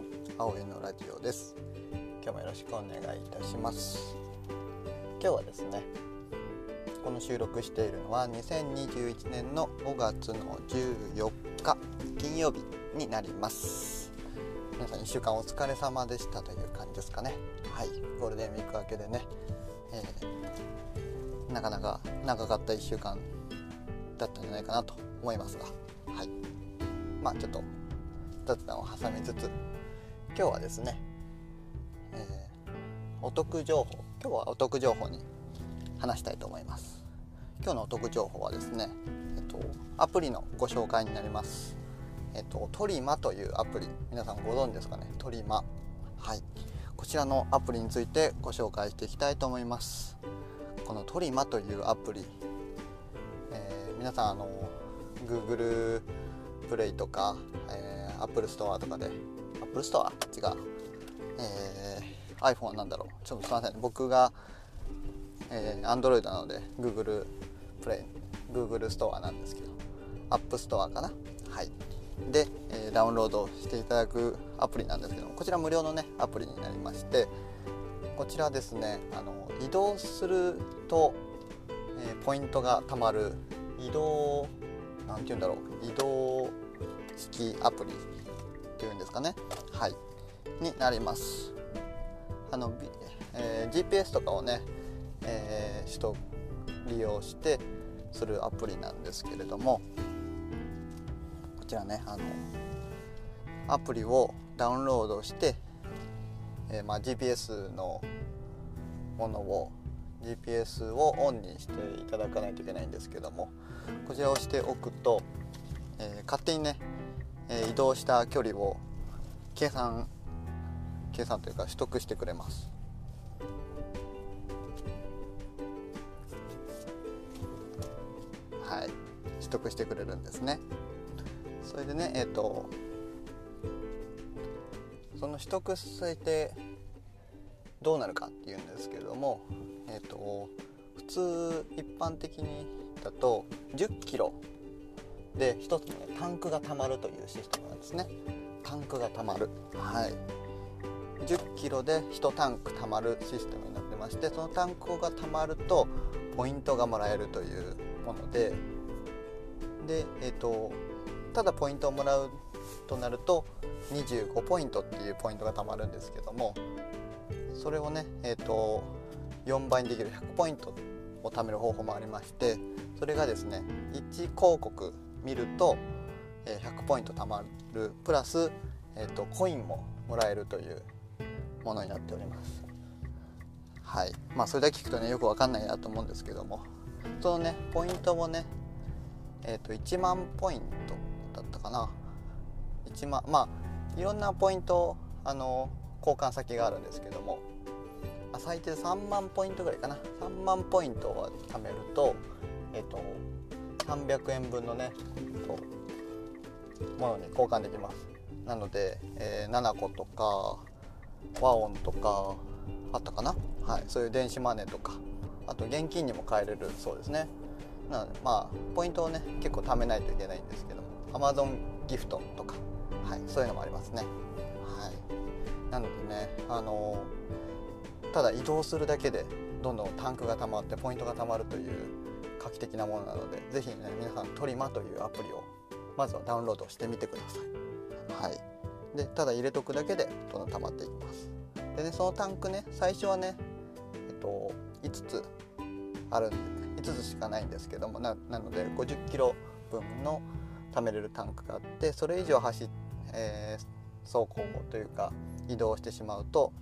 は青江のラジオです。今日もよろしくお願いいたします。今日はですねこの収録しているのは2021年の5月の14日金曜日になります。皆さん1週間お疲れ様でしたという感じですかね。はいゴールデンウィーク明けでね、えー、なかなか長かった1週間だったんじゃないかなと思いますがはい。まあちょっと雑談を挟みつつ今日はですね、えー、お得情報今日はお得情報に話したいと思います。今日のお得情報はですね、えっと、アプリのご紹介になります。えっと、トリマというアプリ皆さんご存知ですかね？トリマ。はい。こちらのアプリについてご紹介していきたいと思います。このトリマというアプリ、えー、皆さんあの Google プレイとか、えー、Apple Store とかで Apple Store? 違う、えー、iPhone は何だろう。ちょっとすいません。僕が、えー、Android なので Google プレイ Google ストアなんですけど。App Store かな？はい。で、えー、ダウンロードしていただくアプリなんですけどこちら無料のねアプリになりましてこちらですねあの移動すると、えー、ポイントがたまる移動何て言うんだろう。移動式アプリっていうんですかね。はい。になります。あの、えー、GPS とかをね、えー、取得利用してするアプリなんですけれどもこちらねあのアプリをダウンロードして、えー、まあ、GPS のものを GPS をオンにしていただかないといけないんですけどもこちらをしておくと、えー、勝手にね、えー、移動した距離を計算計算というか取得してくれます。はい。取得してくれるんですね。それでねえっ、ー、とその取得されてどうなるかっていうんですけれどもえっ、ー、と普通一般的にだと10キロで1つの、ね、タンクがたまるというシステムなんですね。タンクがたまる。はい。10キロで1タンクたまるシステムになってましてそのタンクがたまるとポイントがもらえるというものででえっ、ー、とただポイントをもらうとなると25ポイントっていうポイントがたまるんですけどもそれをねえっ、ー、と4倍にできる100ポイントを貯める方法もありましてそれがですね1広告見ると100ポイント貯まるプラス、えーと、コインももらえるというものになっております。はい。まあそれだけ聞くとねよくわかんないなと思うんですけども。そのねポイントもねえっ、ー、と1万ポイントだったかな。1万まあいろんなポイントあの交換先があるんですけども。最低3万ポイントぐらいかな。3万ポイントを貯めるとえっ、と300円分のねものに交換できます。なので、えー、7個とか和音とかあったかな、はい、そういう電子マネーとかあと現金にも変えれるそうですね。なのでまあポイントをね結構貯めないといけないんですけど Amazon ギフトとか、はい、そういうのもありますね。はい。なのでねあのー、ただ移動するだけでどんどんタンクが溜まってポイントが貯まるという画期的なものなので是非ね皆さんトリマというアプリをまずはダウンロードしてみてください。はい、でただ入れとくだけでどんどん溜まっていきます。でねそのタンクね最初はね、えっと、5つあるんで5つしかないんですけどもなので50キロ分の貯めれるタンクがあってそれ以上走、えー、走行というか移動してしまうと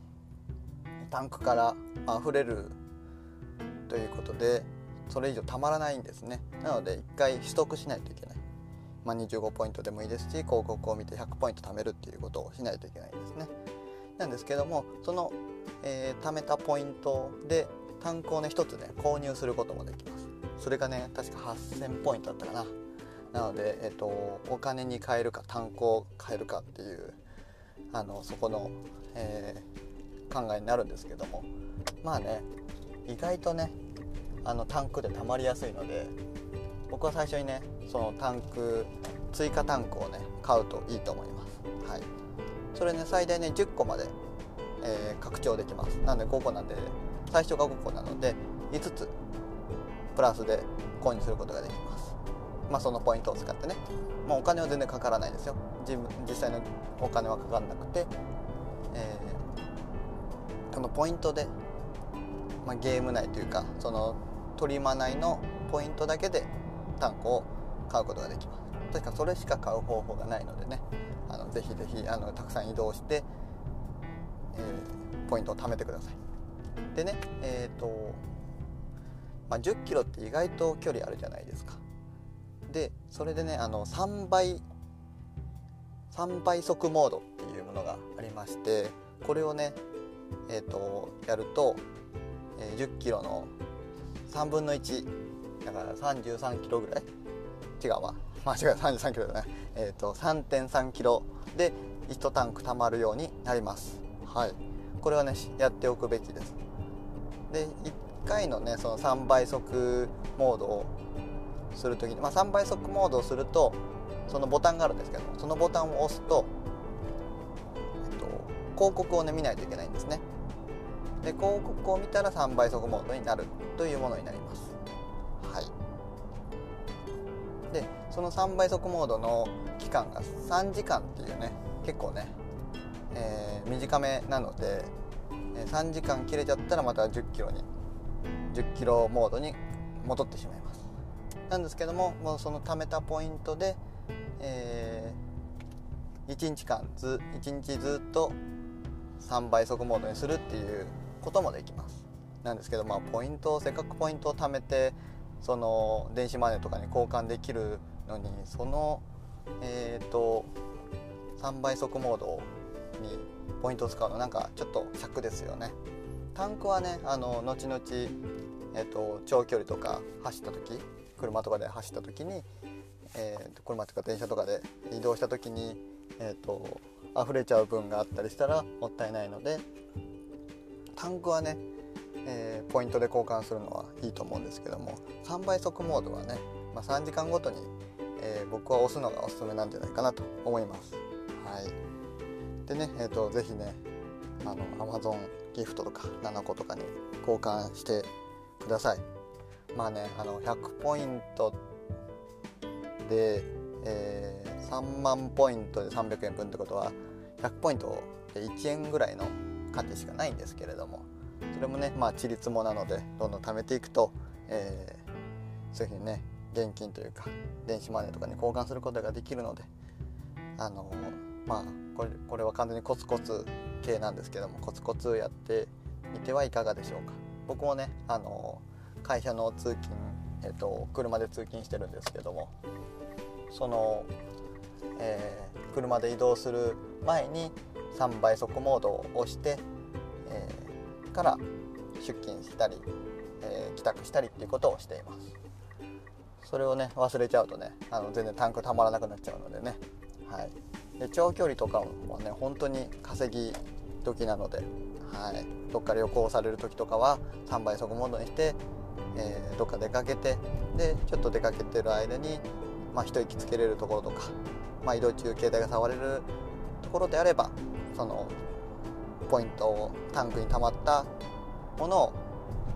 タンクから溢れるということでそれ以上たまらないんですねなので1回取得しないといけないまあ、25ポイントでもいいですし広告を見て100ポイント貯めるっていうことをしないといけないんですね。なんですけどもその、えー、貯めたポイントで単行をね1つね購入することもできます。それがね確か8000ポイントだったかな。なので、えーと、お金に換えるか単行を変えるかっていうあのそこの、えー、考えになるんですけどもまあね意外とねあのタンクで溜まりやすいので僕は最初にねそのタンク追加タンクをね買うといいと思います、はい、それね最大ね10個まで、えー、拡張できます。なので5個なんで最初が5個なので5つプラスで購入することができます。まあそのポイントを使ってね。まあ、お金は全然かからないですよ。実際のお金はかからなくて、えー、そのポイントで、まあ、ゲーム内というかそのトリマ内のポイントだけで単価を買うことができます。確かそれしか買う方法がないのでね。あのぜひぜひあのたくさん移動して、えー、ポイントを貯めてください。でねえっ、ー、と、まあ、1 0キロって意外と距離あるじゃないですか。でそれでねあの3倍3倍速モードっていうものがありましてこれをねえっ、ー、とやると、えー、1 0キロの3分の1だから33キロぐらい？違うわ。間違え33キロだね。えっ、ー、と3.3キロ。で1タンク貯まるようになります。はい。これはねやっておくべきです。で1回のねその3倍速モードをする時に、まあ、3倍速モードをするとそのボタンがあるんですけどそのボタンを押すと、えっと、広告をね見ないといけないんですね。で広告を見たら3倍速モードになるというものになります。はい。でその3倍速モードの期間が3時間っていうね結構ね、えー、短めなので3時間切れちゃったらまた1 0キロに1 0キロモードに戻ってしまいます。なんですけどももうその貯めたポイントで、えー、1日間ず1日ずっと3倍速モードにするっていうこともできます。なんですけどまあポイントをせっかくポイントを貯めてその電子マネーとかに交換できるのにそのえっ、ー、と3倍速モードにポイントを使うのなんかちょっと尺ですよね。タンクはねあの後々、えーと長距離とか走った時車とかで走った時に、えー、車とか電車とかで移動した時に、えーと、溢れちゃう分があったりしたらもったいないのでタンクはね、えー、ポイントで交換するのはいいと思うんですけども3倍速モードはね、まあ、3時間ごとに、えー、僕は押すのがおすすめなんじゃないかなと思います。はい、でね、えーと、ぜひねあの Amazon ギフトとか7個とかに交換してください。まあねあの100ポイントで、えー、3万ポイントで300円分ってことは100ポイントで1円ぐらいの価値しかないんですけれどもそれもねまあちりつもなのでどんどん貯めていくと、えー、そういうふうにね現金というか電子マネーとかに交換することができるのであのまあこれこれは完全にコツコツ系なんですけどもコツコツやってみてはいかがでしょうか。僕もねあの会社の通勤、えーと、車で通勤してるんですけどもその、えー、車で移動する前に3倍速モードを押して、えー、から出勤したり、えー、帰宅したりっていうことをしています。それをね忘れちゃうとねあの全然タンクたまらなくなっちゃうのでね。はい。で長距離とかもね本当に稼ぎ時なので、はい、どっか旅行される時とかは3倍速モードにしてえー、どっか出かけてでちょっと出かけてる間に、まあ、一息つけれるところとか、まあ、移動中携帯が触れるところであればそのポイントをタンクに溜まったものを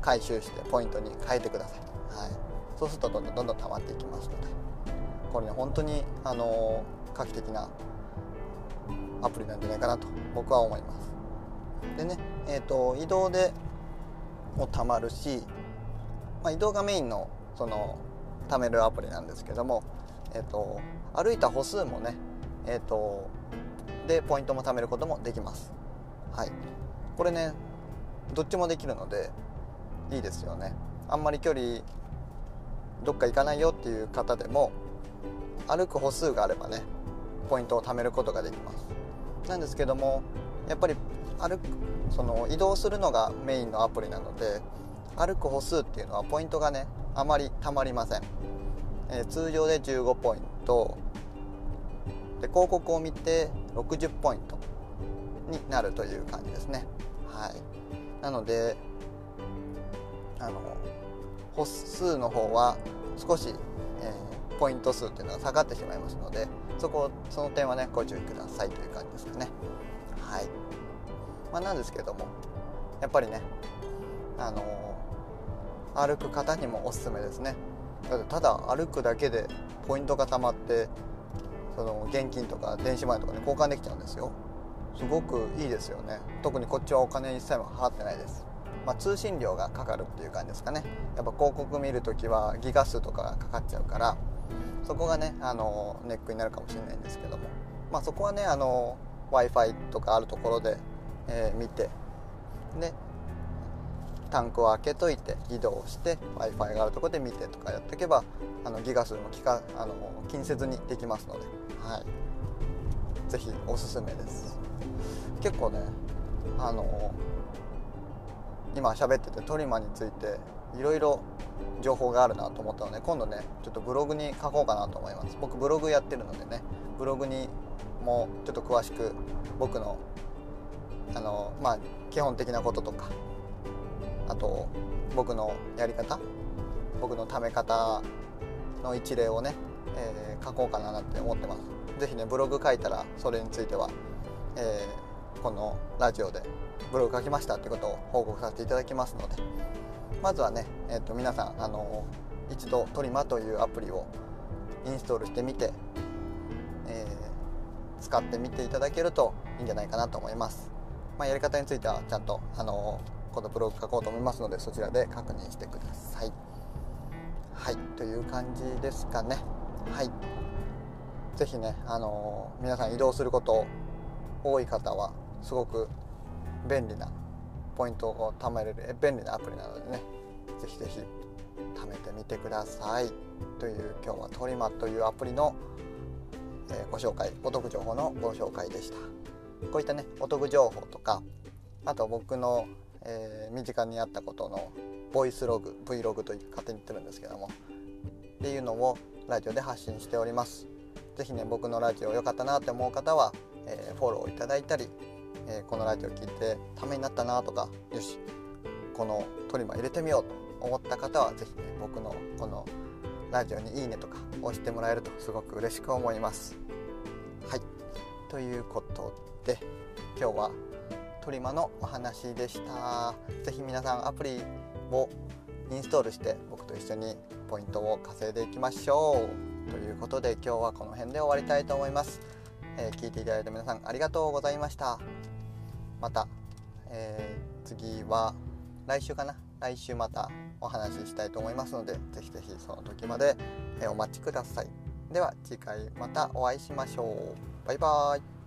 回収してポイントに変えてください、はい、そうするとどんどんどんどん溜まっていきますので。これね本当にあの画期的なアプリなんじゃないかなと僕は思います。でねえーと、移動でもたまるしまあ、移動がメインのその貯めるアプリなんですけども、えーと、歩いた歩数もね、えーと、でポイントも貯めることもできます。はい、これねどっちもできるのでいいですよね。あんまり距離どっか行かないよっていう方でも歩く歩数があればねポイントを貯めることができます。なんですけどもやっぱり歩くその移動するのがメインのアプリなので歩く歩数っていうのはポイントがねあまりたまりません、えー、通常で15ポイント。で広告を見て60ポイントになるという感じですね。はい。なのであの歩数の方は少し、えー、ポイント数っていうのが下がってしまいますのでそこその点はねご注意くださいという感じですかね。はい。まあ、なんですけどもやっぱりねあの歩く方にもおすすめですね。だってただ歩くだけでポイントが貯まってその現金とか電子マネーとかに交換できちゃうんですよ。すごくいいですよね。特にこっちはお金一切も払ってないです。まあ、通信料がかかるっていう感じですかね。やっぱ広告見るときはギガ数とかがかかっちゃうからそこがねあのネックになるかもしれないんですけども、まあ、そこはね w i f i とかあるところで、えー、見てでタンクを開けといて移動して w i f i があるとこで見てとかやっていけばあのギガ数も気かあの気にせずにできますので、はい、ぜひおすすめです。結構ねあの今喋っててトリマについていろいろ情報があるなと思ったので今度ねちょっとブログに書こうかなと思います。僕ブログやってるのでねブログにもちょっと詳しく僕のあのまあ基本的なこととかあと僕のやり方僕のため方の一例をね、えー、書こうかなって思ってます。是非ねブログ書いたらそれについては、えー、このラジオでブログ書きましたってことを報告させていただきますのでまずはね、えーと、皆さんあの一度トリマというアプリをインストールしてみて、えー、使ってみていただけるといいんじゃないかなと思います、まあ、やり方についてはちゃんとあのこのブログ書こうと思いますのでそちらで確認してください。はいという感じですかね。はい。是非ねあの皆さん移動すること多い方はすごく便利なポイントを貯めれる便利なアプリなのでねぜひぜひ貯めてみてください。という今日はトリマというアプリの、え、ご紹介お得情報のご紹介でした。こういったねお得情報とかあと僕の、えー、身近にあったことのボイスログ Vlog と勝手に言ってるんですけどもっていうのをラジオで発信しております。是非ね僕のラジオ良かったなって思う方は、えー、フォローいただいたりえー、このラジオ聞いてためになったなとかよしこのトリマー入れてみようと思った方は是非ね僕のこのラジオにいいねとか押してもらえるとすごく嬉しく思います。はい。ということで今日はトリマのお話でした。是非皆さんアプリをインストールして僕と一緒にポイントを稼いでいきましょう。ということで今日はこの辺で終わりたいと思います、えー、聞いていただいた皆さんありがとうございました。また、えー、次は来週かな。来週またお話ししたいと思いますのでぜひぜひその時までお待ちください。では次回またお会いしましょう。バイバーイ。